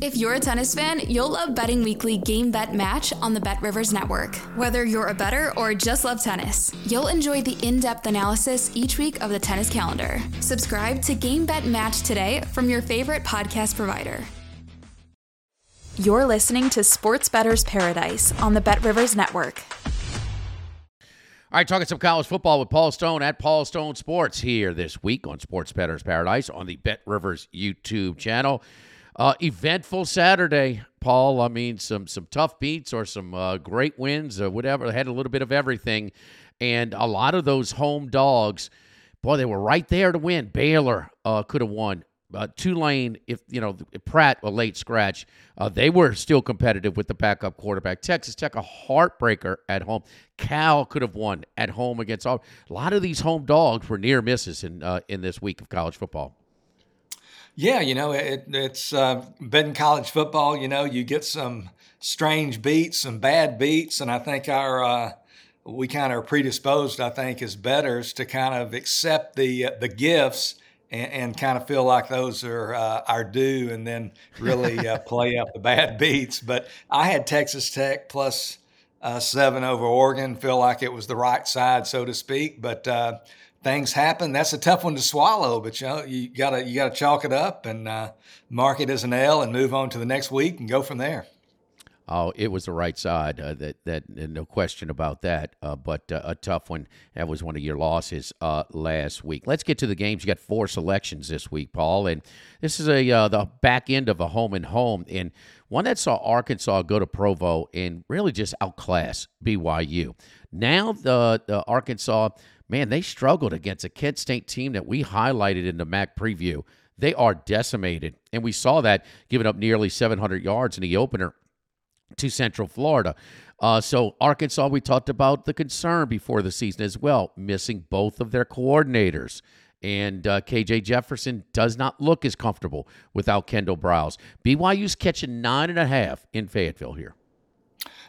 If you're a tennis fan, you'll love Betting Weekly Game Bet Match on the Bet Rivers Network. Whether you're a better or just love tennis, you'll enjoy the in depth analysis each week of the tennis calendar. Subscribe to Game Bet Match today from your favorite podcast provider. You're listening to Sports Bettor's Paradise on the Bet Rivers Network. All right, talking some college football with Paul Stone at Paul Stone Sports here this week on Sports Bettor's Paradise on the Bet Rivers YouTube channel. Uh, eventful Saturday, Paul. I mean, some some tough beats or some uh, great wins or whatever. Had a little bit of everything, and a lot of those home dogs, boy, they were right there to win. Baylor uh, could have won. Uh, Tulane, if you know Pratt, a late scratch, uh, they were still competitive with the backup quarterback. Texas Tech, a heartbreaker at home. Cal could have won at home against all. A lot of these home dogs were near misses in uh, in this week of college football. Yeah, you know, it, it's uh, been college football. You know, you get some strange beats, some bad beats, and I think our uh, we kind of are predisposed. I think as betters to kind of accept the uh, the gifts and, and, kind of feel like those are uh, our due, and then really uh, play up the bad beats. But I had Texas Tech plus uh, seven over Oregon. Feel like it was the right side, so to speak, but things happen. That's a tough one to swallow, but you know you gotta you gotta chalk it up and uh, mark it as an L and move on to the next week and go from there. Oh, it was the right side. Uh, that that no question about that. Uh, but uh, a tough one. That was one of your losses uh, last week. Let's get to the games. You got four selections this week, Paul, and this is a uh, the back end of a home and home, and one that saw Arkansas go to Provo and really just outclass BYU. Now the, the Arkansas man, they struggled against a Kent State team that we highlighted in the MAC preview. They are decimated. And we saw that giving up nearly 700 yards in the opener to Central Florida. Uh, so, Arkansas, we talked about the concern before the season as well, missing both of their coordinators. And uh, KJ Jefferson does not look as comfortable without Kendal Briles. BYU's catching nine and a half in Fayetteville here.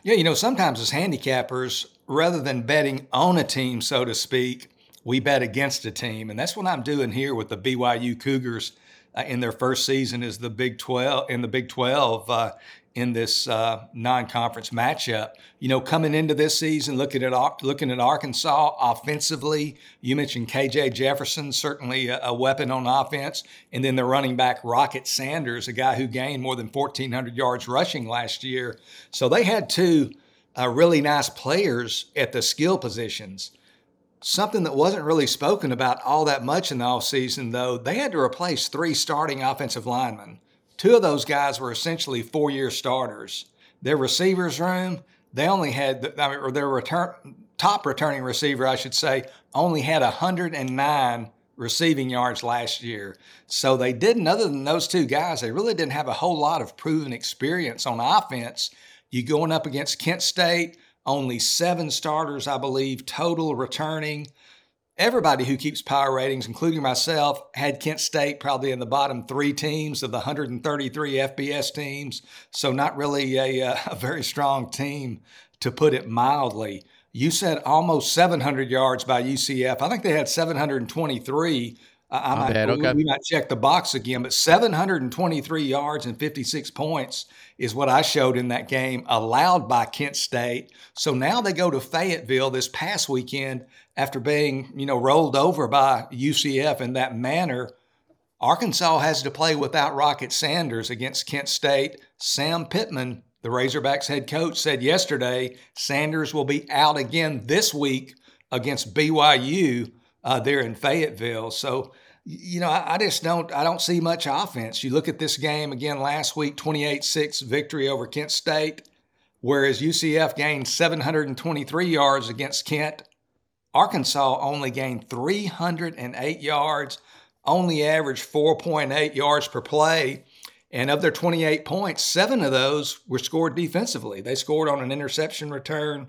Yeah, you know, sometimes as handicappers, rather than betting on a team, so to speak, we bet against a team. And that's what I'm doing here with the BYU Cougars uh, in their first season as the Big 12 in the Big 12 uh, in this uh, non-conference matchup. You know, coming into this season, looking at looking at Arkansas offensively, you mentioned KJ Jefferson, certainly a, a weapon on offense, and then the running back Rocket Sanders, a guy who gained more than 1,400 yards rushing last year. So they had two uh, really nice players at the skill positions. Something that wasn't really spoken about all that much in the offseason, though, they had to replace three starting offensive linemen. Two of those guys were essentially four year starters. Their receivers room, they only had, I mean, or their return, top returning receiver, I should say, only had 109 receiving yards last year. So they didn't, other than those two guys, they really didn't have a whole lot of proven experience on offense. You going up against Kent State, only seven starters, I believe, total returning everybody who keeps power ratings, including myself, had Kent State probably in the bottom three teams of the 133 FBS teams. So, not really a, uh, a very strong team, to put it mildly. You said almost 700 yards by UCF. I think they had 723. I might, bad, okay. we might check the box again, but 723 yards and 56 points is what I showed in that game, allowed by Kent State. So now they go to Fayetteville this past weekend after being, you know, rolled over by UCF in that manner. Arkansas has to play without Rocket Sanders against Kent State. Sam Pittman, the Razorbacks head coach, said yesterday Sanders will be out again this week against BYU uh, there in Fayetteville. So, you know, I, I, just don't I don't see much offense. You look at this game again last week, 28-6 victory over Kent State, whereas UCF gained 723 yards against Kent Arkansas only gained 308 yards, only averaged 4.8 yards per play. And of their 28 points, seven of those were scored defensively. They scored on an interception return.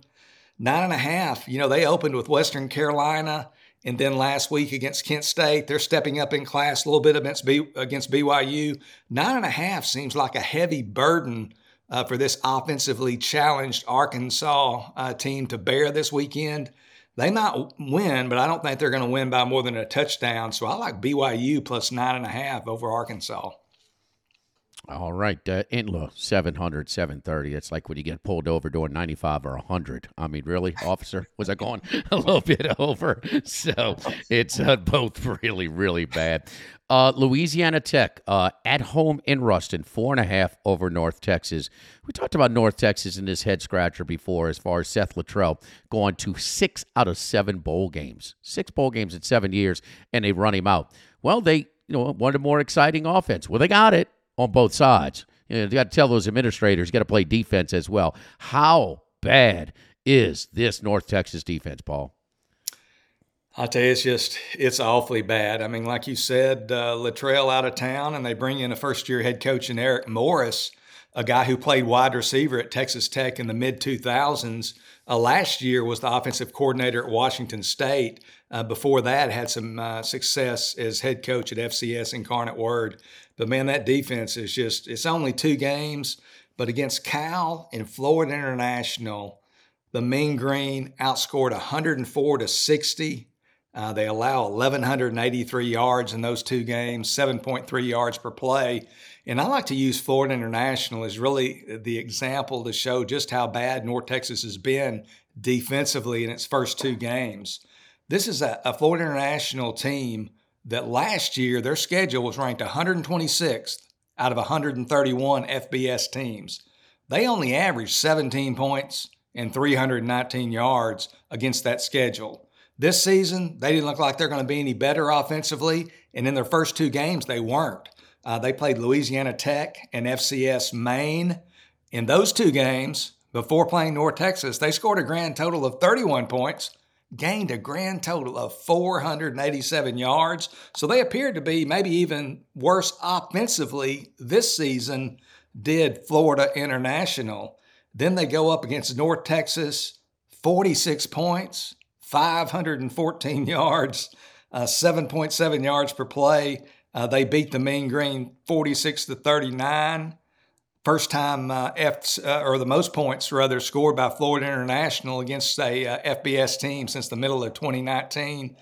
Nine and a half. You know, they opened with Western Carolina, and then last week against Kent State, they're stepping up in class a little bit against, B, against BYU. Nine and a half seems like a heavy burden uh, for this offensively challenged Arkansas uh, team to bear this weekend. They might win, but I don't think they're going to win by more than a touchdown. So I like BYU plus nine and a half over Arkansas. All right, uh, Entla 700, 730. It's like when you get pulled over doing 95 or 100. I mean, really, officer? Was I going a little bit over? So it's uh, both really, really bad. Uh, Louisiana Tech uh, at home in Ruston, four and a half over North Texas. We talked about North Texas in this head scratcher before, as far as Seth Littrell going to six out of seven bowl games, six bowl games in seven years, and they run him out. Well, they you know wanted more exciting offense. Well, they got it on both sides. You, know, you got to tell those administrators, you got to play defense as well. How bad is this North Texas defense, Paul? I tell you, it's just it's awfully bad. I mean, like you said, uh, Littrell out of town, and they bring in a first-year head coach in Eric Morris, a guy who played wide receiver at Texas Tech in the mid 2000s. Uh, last year was the offensive coordinator at Washington State. Uh, before that, had some uh, success as head coach at FCS Incarnate Word. But man, that defense is just, it's only two games. But against Cal and Florida International, the Mean Green outscored 104 to 60. Uh, they allow 1,183 yards in those two games, 7.3 yards per play. And I like to use Florida International as really the example to show just how bad North Texas has been defensively in its first two games. This is a, a Florida International team that last year their schedule was ranked 126th out of 131 FBS teams. They only averaged 17 points and 319 yards against that schedule. This season, they didn't look like they're going to be any better offensively, and in their first two games, they weren't. Uh, they played Louisiana Tech and FCS Maine. In those two games, before playing North Texas, they scored a grand total of 31 points gained a grand total of 487 yards. So they appeared to be maybe even worse offensively this season did Florida International. Then they go up against North Texas, 46 points, 514 yards, uh, 7.7 yards per play. Uh, they beat the Mean Green 46 to 39. First time uh, F uh, or the most points rather scored by Florida International against a uh, FBS team since the middle of 2019.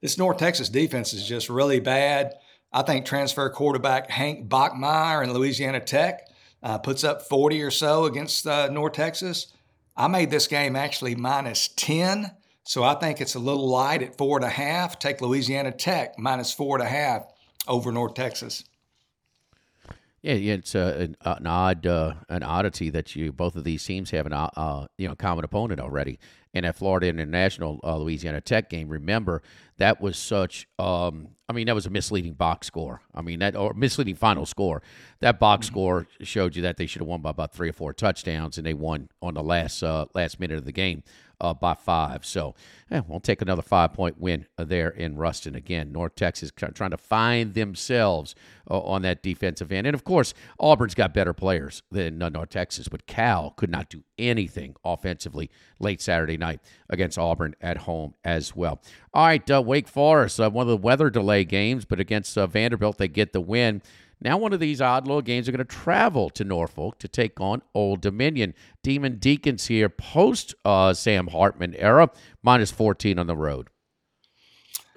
This North Texas defense is just really bad. I think transfer quarterback Hank Bachmeier in Louisiana Tech uh, puts up 40 or so against uh, North Texas. I made this game actually minus 10, so I think it's a little light at four and a half. Take Louisiana Tech minus four and a half over North Texas. Yeah, yeah, it's uh, an, uh, an, odd uh, an oddity that you both of these teams have an uh, uh you know common opponent already. In that Florida International uh, Louisiana Tech game, remember that was such. Um, I mean, that was a misleading box score. I mean that or misleading final score. That box mm-hmm. score showed you that they should have won by about three or four touchdowns, and they won on the last last minute of the game uh, by five. So yeah, we'll take another five point win uh, there in Ruston again. North Texas trying to find themselves uh, on that defensive end. And of course, Auburn's got better players than uh, North Texas, but Cal could not do anything offensively late Saturday night against Auburn at home as well. All right, uh, Wake Forest, uh, one of the weather delay games, but against Vanderbilt, they get the win. Now, one of these odd little games are going to travel to Norfolk to take on Old Dominion. Demon Deacons here post uh, Sam Hartman era, minus 14 on the road.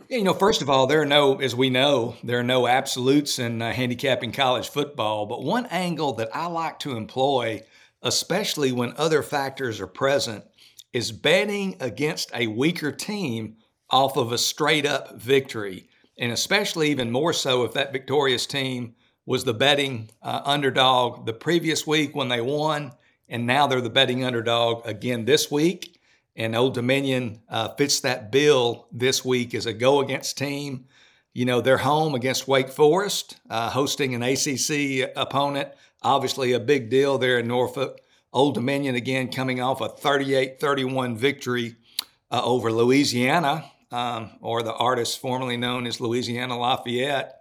Yeah, you know, first of all, there are no, as we know, there are no absolutes in uh, handicapping college football. But one angle that I like to employ, especially when other factors are present, is betting against a weaker team off of a straight up victory. And especially even more so if that victorious team was the betting uh, underdog the previous week when they won, and now they're the betting underdog again this week. And Old Dominion uh, fits that bill this week as a go against team. You know, they're home against Wake Forest, uh, hosting an ACC opponent. Obviously, a big deal there in Norfolk. Old Dominion again coming off a 38 31 victory uh, over Louisiana, um, or the artist formerly known as Louisiana Lafayette.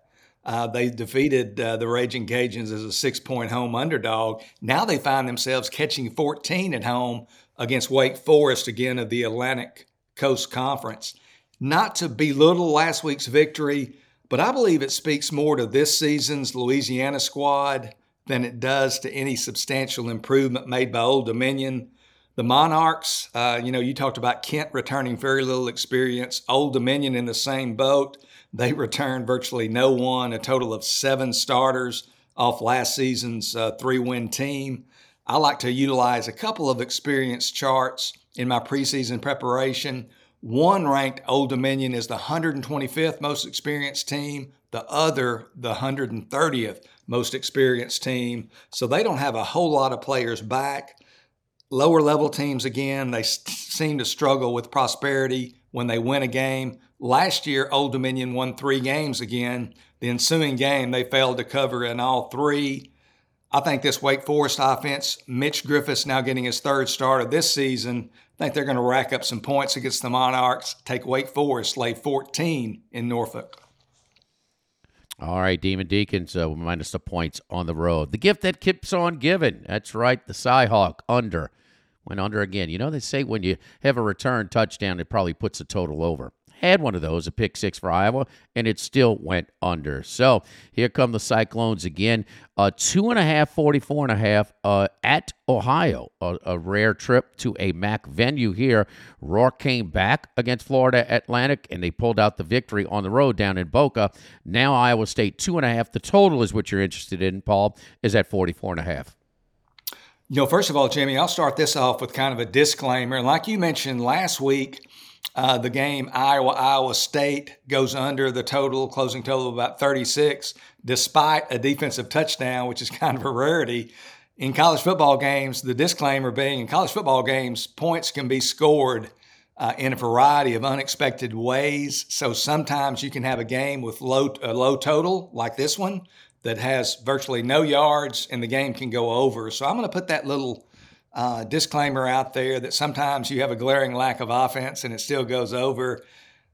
Uh, they defeated uh, the Raging Cajuns as a six point home underdog. Now they find themselves catching 14 at home against Wake Forest, again of the Atlantic Coast Conference. Not to belittle last week's victory, but I believe it speaks more to this season's Louisiana squad than it does to any substantial improvement made by Old Dominion. The Monarchs, uh, you know, you talked about Kent returning very little experience. Old Dominion in the same boat. They returned virtually no one, a total of seven starters off last season's uh, three win team. I like to utilize a couple of experience charts in my preseason preparation. One ranked Old Dominion as the 125th most experienced team, the other, the 130th most experienced team. So they don't have a whole lot of players back. Lower level teams, again, they seem to struggle with prosperity when they win a game. Last year, Old Dominion won three games again. The ensuing game, they failed to cover in all three. I think this Wake Forest offense, Mitch Griffis now getting his third start of this season, I think they're going to rack up some points against the Monarchs, take Wake Forest, lay 14 in Norfolk. All right, Demon Deacons uh, minus the points on the road. The gift that keeps on giving. That's right, the Cyhawk under. Went under again. You know, they say when you have a return touchdown, it probably puts the total over had one of those, a pick six for Iowa, and it still went under. So here come the Cyclones again. A two and a half, 44 and a half uh, at Ohio. A, a, rare trip to a MAC venue here. Rourke came back against Florida Atlantic, and they pulled out the victory on the road down in Boca. Now Iowa State two and a half. The total is what you're interested in, Paul, is at 44 and a half. You know, first of all, Jimmy, I'll start this off with kind of a disclaimer. Like you mentioned last week, uh, the game Iowa Iowa State goes under the total closing total of about 36, despite a defensive touchdown, which is kind of a rarity. In college football games, the disclaimer being in college football games, points can be scored uh, in a variety of unexpected ways. So sometimes you can have a game with low a low total like this one that has virtually no yards, and the game can go over. So I'm going to put that little uh, disclaimer out there that sometimes you have a glaring lack of offense and it still goes over.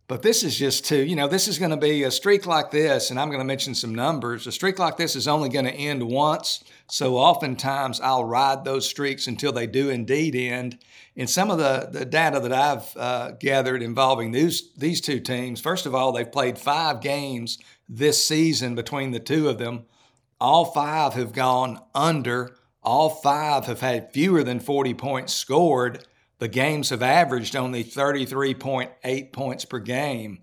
But this is just two. You know, this is going to be a streak like this, and I'm going to mention some numbers. A streak like this is only going to end once. So oftentimes I'll ride those streaks until they do indeed end. And some of the, the data that I've uh, gathered involving these, these two teams, first of all, they've played five games this season between the two of them. All five have gone under all five have had fewer than 40 points scored. The games have averaged only 33.8 points per game.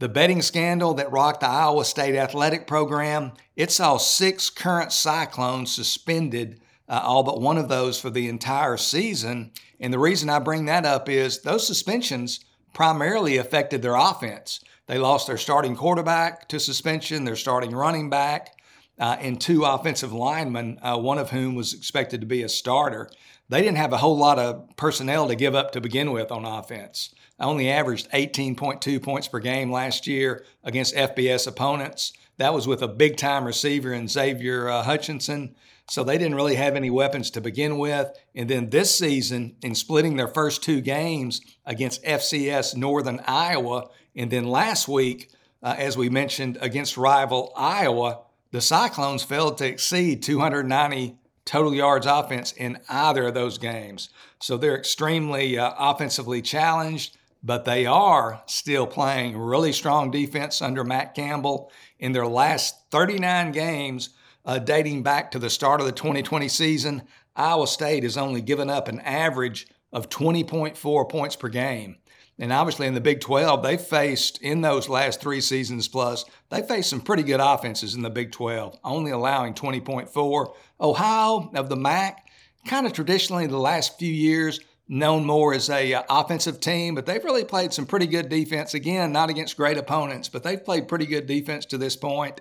The betting scandal that rocked the Iowa State athletic program, it saw six current Cyclones suspended, uh, all but one of those for the entire season. And the reason I bring that up is those suspensions primarily affected their offense. They lost their starting quarterback to suspension, their starting running back, uh, and two offensive linemen, uh, one of whom was expected to be a starter. They didn't have a whole lot of personnel to give up to begin with on offense. I only averaged 18.2 points per game last year against FBS opponents. That was with a big time receiver in Xavier uh, Hutchinson. So they didn't really have any weapons to begin with. And then this season, in splitting their first two games against FCS Northern Iowa, and then last week, uh, as we mentioned, against rival Iowa, the Cyclones failed to exceed 290 total yards offense in either of those games. So they're extremely uh, offensively challenged, but they are still playing really strong defense under Matt Campbell. In their last 39 games, uh, dating back to the start of the 2020 season, Iowa State has only given up an average of 20.4 points per game. And obviously, in the Big 12, they faced in those last three seasons plus, they faced some pretty good offenses in the Big 12, only allowing 20.4. Ohio of the MAC, kind of traditionally the last few years, known more as a uh, offensive team, but they've really played some pretty good defense. Again, not against great opponents, but they've played pretty good defense to this point.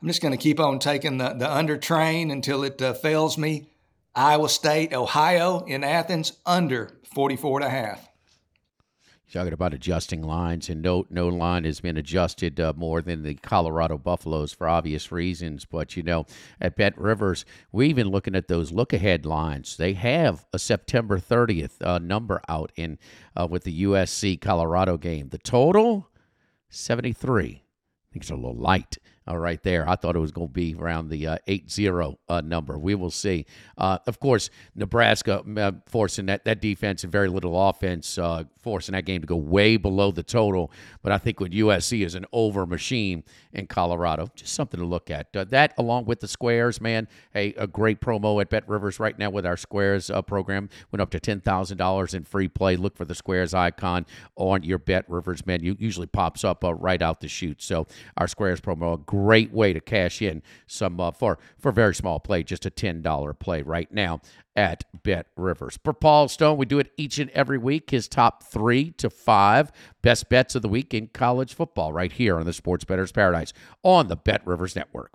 I'm just going to keep on taking the, the under train until it uh, fails me. Iowa State, Ohio in Athens, under 44 and a half talking about adjusting lines, and no no line has been adjusted uh, more than the Colorado Buffaloes for obvious reasons. But you know, at Bet Rivers, we even looking at those look ahead lines. They have a September 30th uh, number out in uh, with the USC Colorado game. The total 73. I think it's a little light. Uh, right there. I thought it was going to be around the uh, 8-0 uh, number. We will see. Uh, of course, Nebraska uh, forcing that, that defense and very little offense, uh, forcing that game to go way below the total. But I think when USC is an over machine in Colorado, just something to look at. that along with the squares, man, hey, a great promo at Bet Rivers right now with our squares program. Went up to $10,000 in free play. Look for the squares icon on your Bet Rivers menu. Usually pops up right out the chute. So our squares promo, a great way to cash in some uh, for for very small play, just a ten dollar play right now at Bet Rivers. For Paul Stone, we do it each and every week. His top three to five best bets of the week in college football, right here on the Sports Bettor's Paradise on the Bet Rivers Network.